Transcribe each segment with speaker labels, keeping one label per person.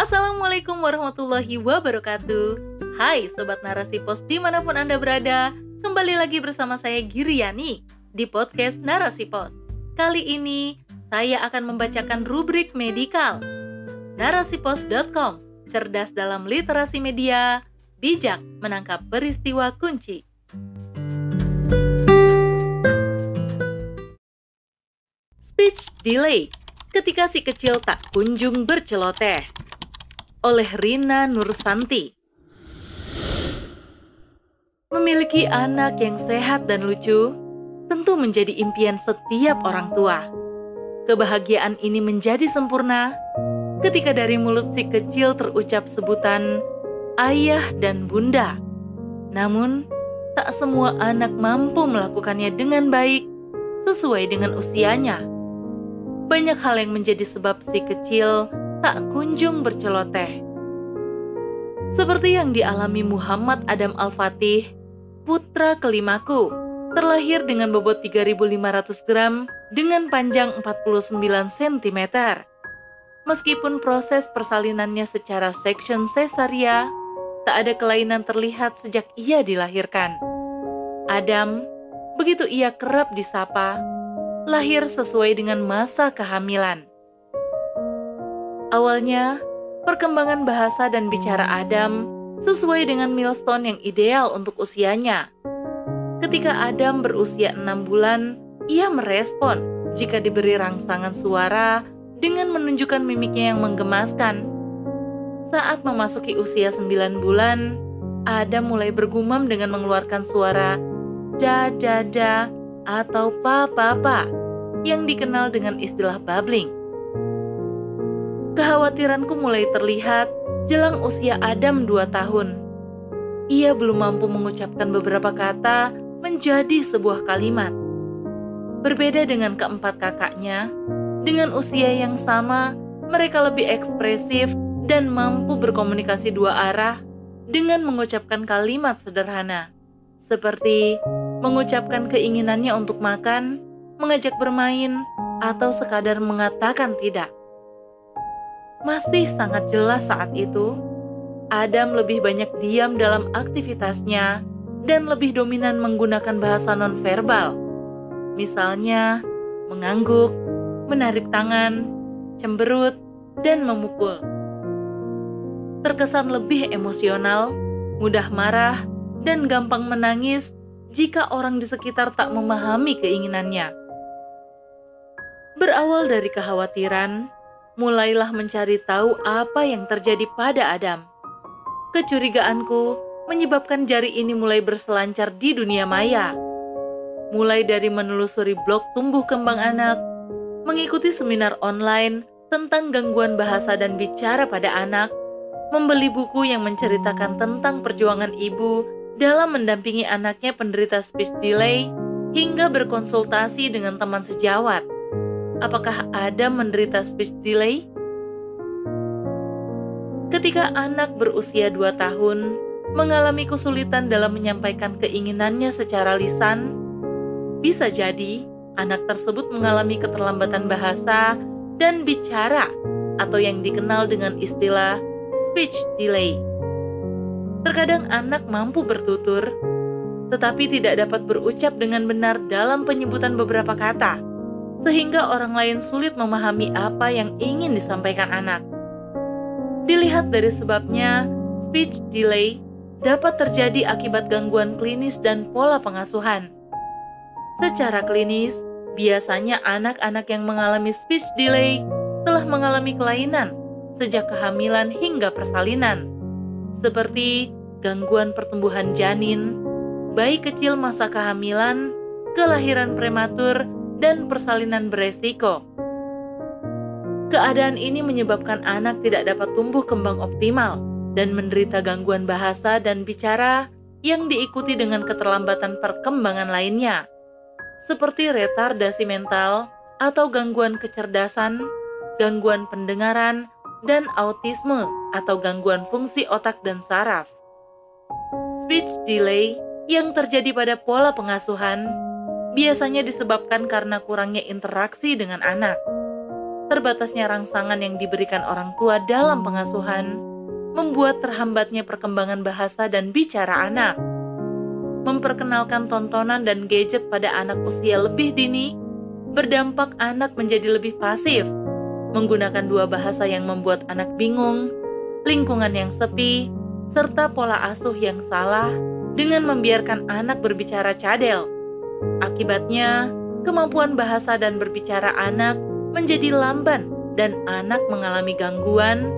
Speaker 1: Assalamualaikum warahmatullahi wabarakatuh. Hai Sobat Narasi Pos di mana pun Anda berada Kembali lagi bersama saya Giriani di podcast Narasi Pos. Kali ini saya akan membacakan rubrik medikal Narasipos.com Cerdas dalam literasi media Bijak menangkap peristiwa kunci Speech delay ketika si kecil tak kunjung berceloteh oleh Rina Nursanti. Memiliki anak yang sehat dan lucu tentu menjadi impian setiap orang tua. Kebahagiaan ini menjadi sempurna ketika dari mulut si kecil terucap sebutan ayah dan bunda. Namun, tak semua anak mampu melakukannya dengan baik sesuai dengan usianya. Banyak hal yang menjadi sebab si kecil tak kunjung berceloteh. Seperti yang dialami Muhammad Adam Al-Fatih, putra kelimaku, terlahir dengan bobot 3.500 gram dengan panjang 49 cm. Meskipun proses persalinannya secara section cesaria, tak ada kelainan terlihat sejak ia dilahirkan. Adam, begitu ia kerap disapa, lahir sesuai dengan masa kehamilan. Awalnya, perkembangan bahasa dan bicara Adam sesuai dengan milestone yang ideal untuk usianya. Ketika Adam berusia enam bulan, ia merespon jika diberi rangsangan suara dengan menunjukkan mimiknya yang menggemaskan. Saat memasuki usia sembilan bulan, Adam mulai bergumam dengan mengeluarkan suara da da da atau pa pa pa yang dikenal dengan istilah babbling. Kekhawatiranku mulai terlihat jelang usia Adam dua tahun. Ia belum mampu mengucapkan beberapa kata menjadi sebuah kalimat. Berbeda dengan keempat kakaknya, dengan usia yang sama, mereka lebih ekspresif dan mampu berkomunikasi dua arah dengan mengucapkan kalimat sederhana, seperti mengucapkan keinginannya untuk makan, mengajak bermain, atau sekadar mengatakan tidak masih sangat jelas saat itu, Adam lebih banyak diam dalam aktivitasnya dan lebih dominan menggunakan bahasa nonverbal. Misalnya, mengangguk, menarik tangan, cemberut, dan memukul. Terkesan lebih emosional, mudah marah, dan gampang menangis jika orang di sekitar tak memahami keinginannya. Berawal dari kekhawatiran, mulailah mencari tahu apa yang terjadi pada Adam. Kecurigaanku menyebabkan jari ini mulai berselancar di dunia maya. Mulai dari menelusuri blog tumbuh kembang anak, mengikuti seminar online tentang gangguan bahasa dan bicara pada anak, membeli buku yang menceritakan tentang perjuangan ibu dalam mendampingi anaknya penderita speech delay, hingga berkonsultasi dengan teman sejawat apakah Adam menderita speech delay? Ketika anak berusia 2 tahun mengalami kesulitan dalam menyampaikan keinginannya secara lisan, bisa jadi anak tersebut mengalami keterlambatan bahasa dan bicara atau yang dikenal dengan istilah speech delay. Terkadang anak mampu bertutur, tetapi tidak dapat berucap dengan benar dalam penyebutan beberapa kata sehingga orang lain sulit memahami apa yang ingin disampaikan anak. Dilihat dari sebabnya, speech delay dapat terjadi akibat gangguan klinis dan pola pengasuhan. Secara klinis, biasanya anak-anak yang mengalami speech delay telah mengalami kelainan sejak kehamilan hingga persalinan, seperti gangguan pertumbuhan janin, bayi kecil masa kehamilan, kelahiran prematur, dan persalinan beresiko. Keadaan ini menyebabkan anak tidak dapat tumbuh kembang optimal dan menderita gangguan bahasa dan bicara yang diikuti dengan keterlambatan perkembangan lainnya, seperti retardasi mental atau gangguan kecerdasan, gangguan pendengaran, dan autisme atau gangguan fungsi otak dan saraf. Speech delay yang terjadi pada pola pengasuhan biasanya disebabkan karena kurangnya interaksi dengan anak. Terbatasnya rangsangan yang diberikan orang tua dalam pengasuhan membuat terhambatnya perkembangan bahasa dan bicara anak. Memperkenalkan tontonan dan gadget pada anak usia lebih dini berdampak anak menjadi lebih pasif, menggunakan dua bahasa yang membuat anak bingung, lingkungan yang sepi, serta pola asuh yang salah dengan membiarkan anak berbicara cadel. Akibatnya, kemampuan bahasa dan berbicara anak menjadi lamban dan anak mengalami gangguan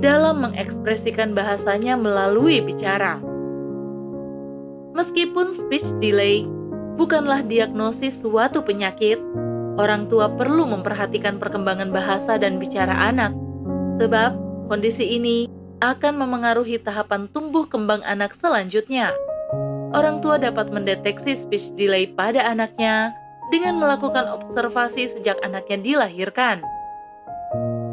Speaker 1: dalam mengekspresikan bahasanya melalui bicara. Meskipun speech delay bukanlah diagnosis suatu penyakit, orang tua perlu memperhatikan perkembangan bahasa dan bicara anak, sebab kondisi ini akan memengaruhi tahapan tumbuh kembang anak selanjutnya. Orang tua dapat mendeteksi speech delay pada anaknya dengan melakukan observasi sejak anaknya dilahirkan.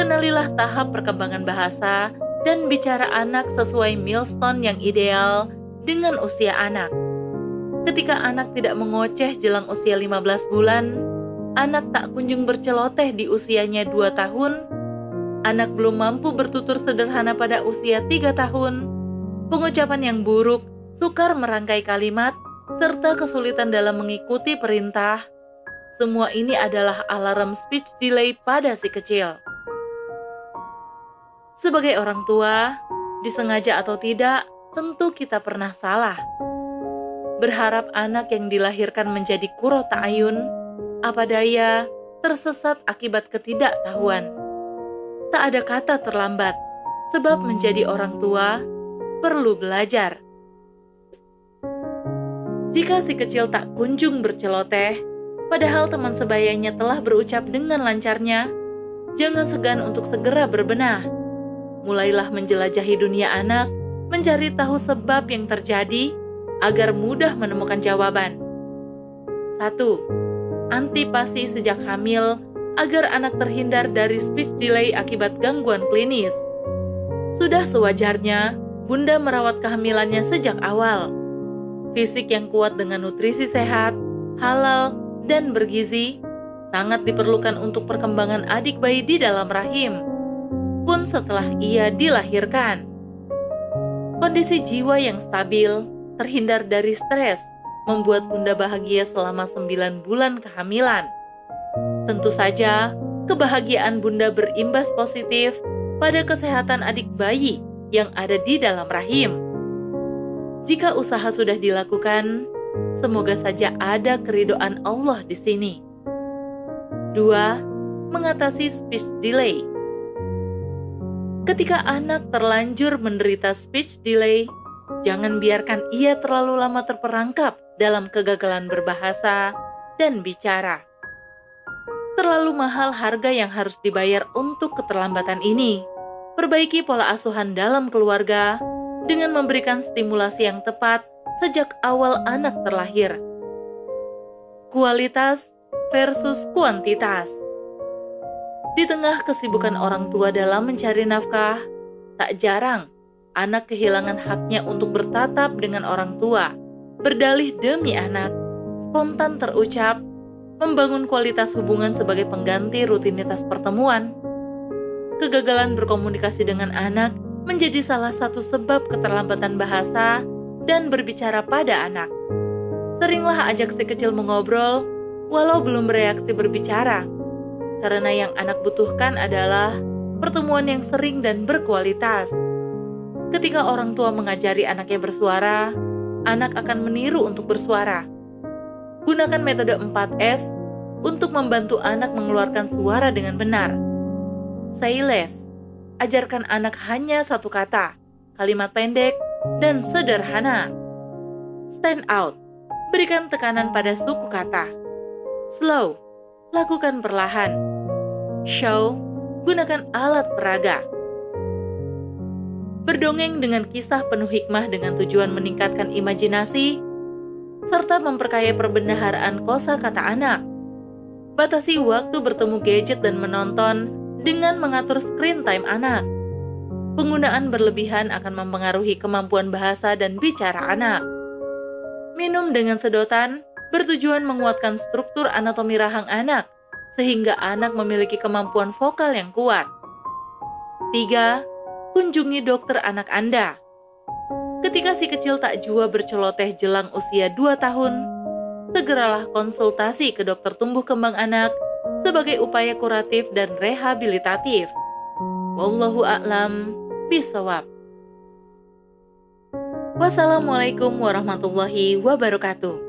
Speaker 1: Kenalilah tahap perkembangan bahasa dan bicara anak sesuai milestone yang ideal dengan usia anak. Ketika anak tidak mengoceh jelang usia 15 bulan, anak tak kunjung berceloteh di usianya dua tahun, anak belum mampu bertutur sederhana pada usia tiga tahun, pengucapan yang buruk, sukar merangkai kalimat, serta kesulitan dalam mengikuti perintah, semua ini adalah alarm speech delay pada si kecil. Sebagai orang tua, disengaja atau tidak, tentu kita pernah salah. Berharap anak yang dilahirkan menjadi kuro ta'ayun, apa daya, tersesat akibat ketidaktahuan. Tak ada kata terlambat, sebab menjadi orang tua perlu belajar. Jika si kecil tak kunjung berceloteh, padahal teman sebayanya telah berucap dengan lancarnya, jangan segan untuk segera berbenah. Mulailah menjelajahi dunia anak, mencari tahu sebab yang terjadi agar mudah menemukan jawaban. 1 antipasi sejak hamil agar anak terhindar dari speech delay akibat gangguan klinis. Sudah sewajarnya, Bunda merawat kehamilannya sejak awal. Fisik yang kuat dengan nutrisi sehat, halal, dan bergizi sangat diperlukan untuk perkembangan adik bayi di dalam rahim, pun setelah ia dilahirkan. Kondisi jiwa yang stabil, terhindar dari stres, membuat Bunda bahagia selama sembilan bulan kehamilan. Tentu saja, kebahagiaan Bunda berimbas positif pada kesehatan adik bayi yang ada di dalam rahim. Jika usaha sudah dilakukan, semoga saja ada keridoan Allah di sini. 2. Mengatasi speech delay. Ketika anak terlanjur menderita speech delay, jangan biarkan ia terlalu lama terperangkap dalam kegagalan berbahasa dan bicara. Terlalu mahal harga yang harus dibayar untuk keterlambatan ini. Perbaiki pola asuhan dalam keluarga dengan memberikan stimulasi yang tepat sejak awal anak terlahir. Kualitas versus kuantitas. Di tengah kesibukan orang tua dalam mencari nafkah, tak jarang anak kehilangan haknya untuk bertatap dengan orang tua berdalih demi anak, spontan terucap, membangun kualitas hubungan sebagai pengganti rutinitas pertemuan. Kegagalan berkomunikasi dengan anak menjadi salah satu sebab keterlambatan bahasa dan berbicara pada anak. Seringlah ajak si kecil mengobrol, walau belum bereaksi berbicara, karena yang anak butuhkan adalah pertemuan yang sering dan berkualitas. Ketika orang tua mengajari anaknya bersuara, anak akan meniru untuk bersuara. Gunakan metode 4S untuk membantu anak mengeluarkan suara dengan benar. Say less. Ajarkan anak hanya satu kata, kalimat pendek, dan sederhana. Stand out. Berikan tekanan pada suku kata. Slow. Lakukan perlahan. Show. Gunakan alat peraga berdongeng dengan kisah penuh hikmah dengan tujuan meningkatkan imajinasi, serta memperkaya perbendaharaan kosa kata anak. Batasi waktu bertemu gadget dan menonton dengan mengatur screen time anak. Penggunaan berlebihan akan mempengaruhi kemampuan bahasa dan bicara anak. Minum dengan sedotan bertujuan menguatkan struktur anatomi rahang anak, sehingga anak memiliki kemampuan vokal yang kuat. 3. Kunjungi dokter anak Anda. Ketika si kecil tak jua berceloteh jelang usia 2 tahun, segeralah konsultasi ke dokter tumbuh kembang anak sebagai upaya kuratif dan rehabilitatif. Wallahu a'lam bisawab. Wassalamualaikum warahmatullahi wabarakatuh.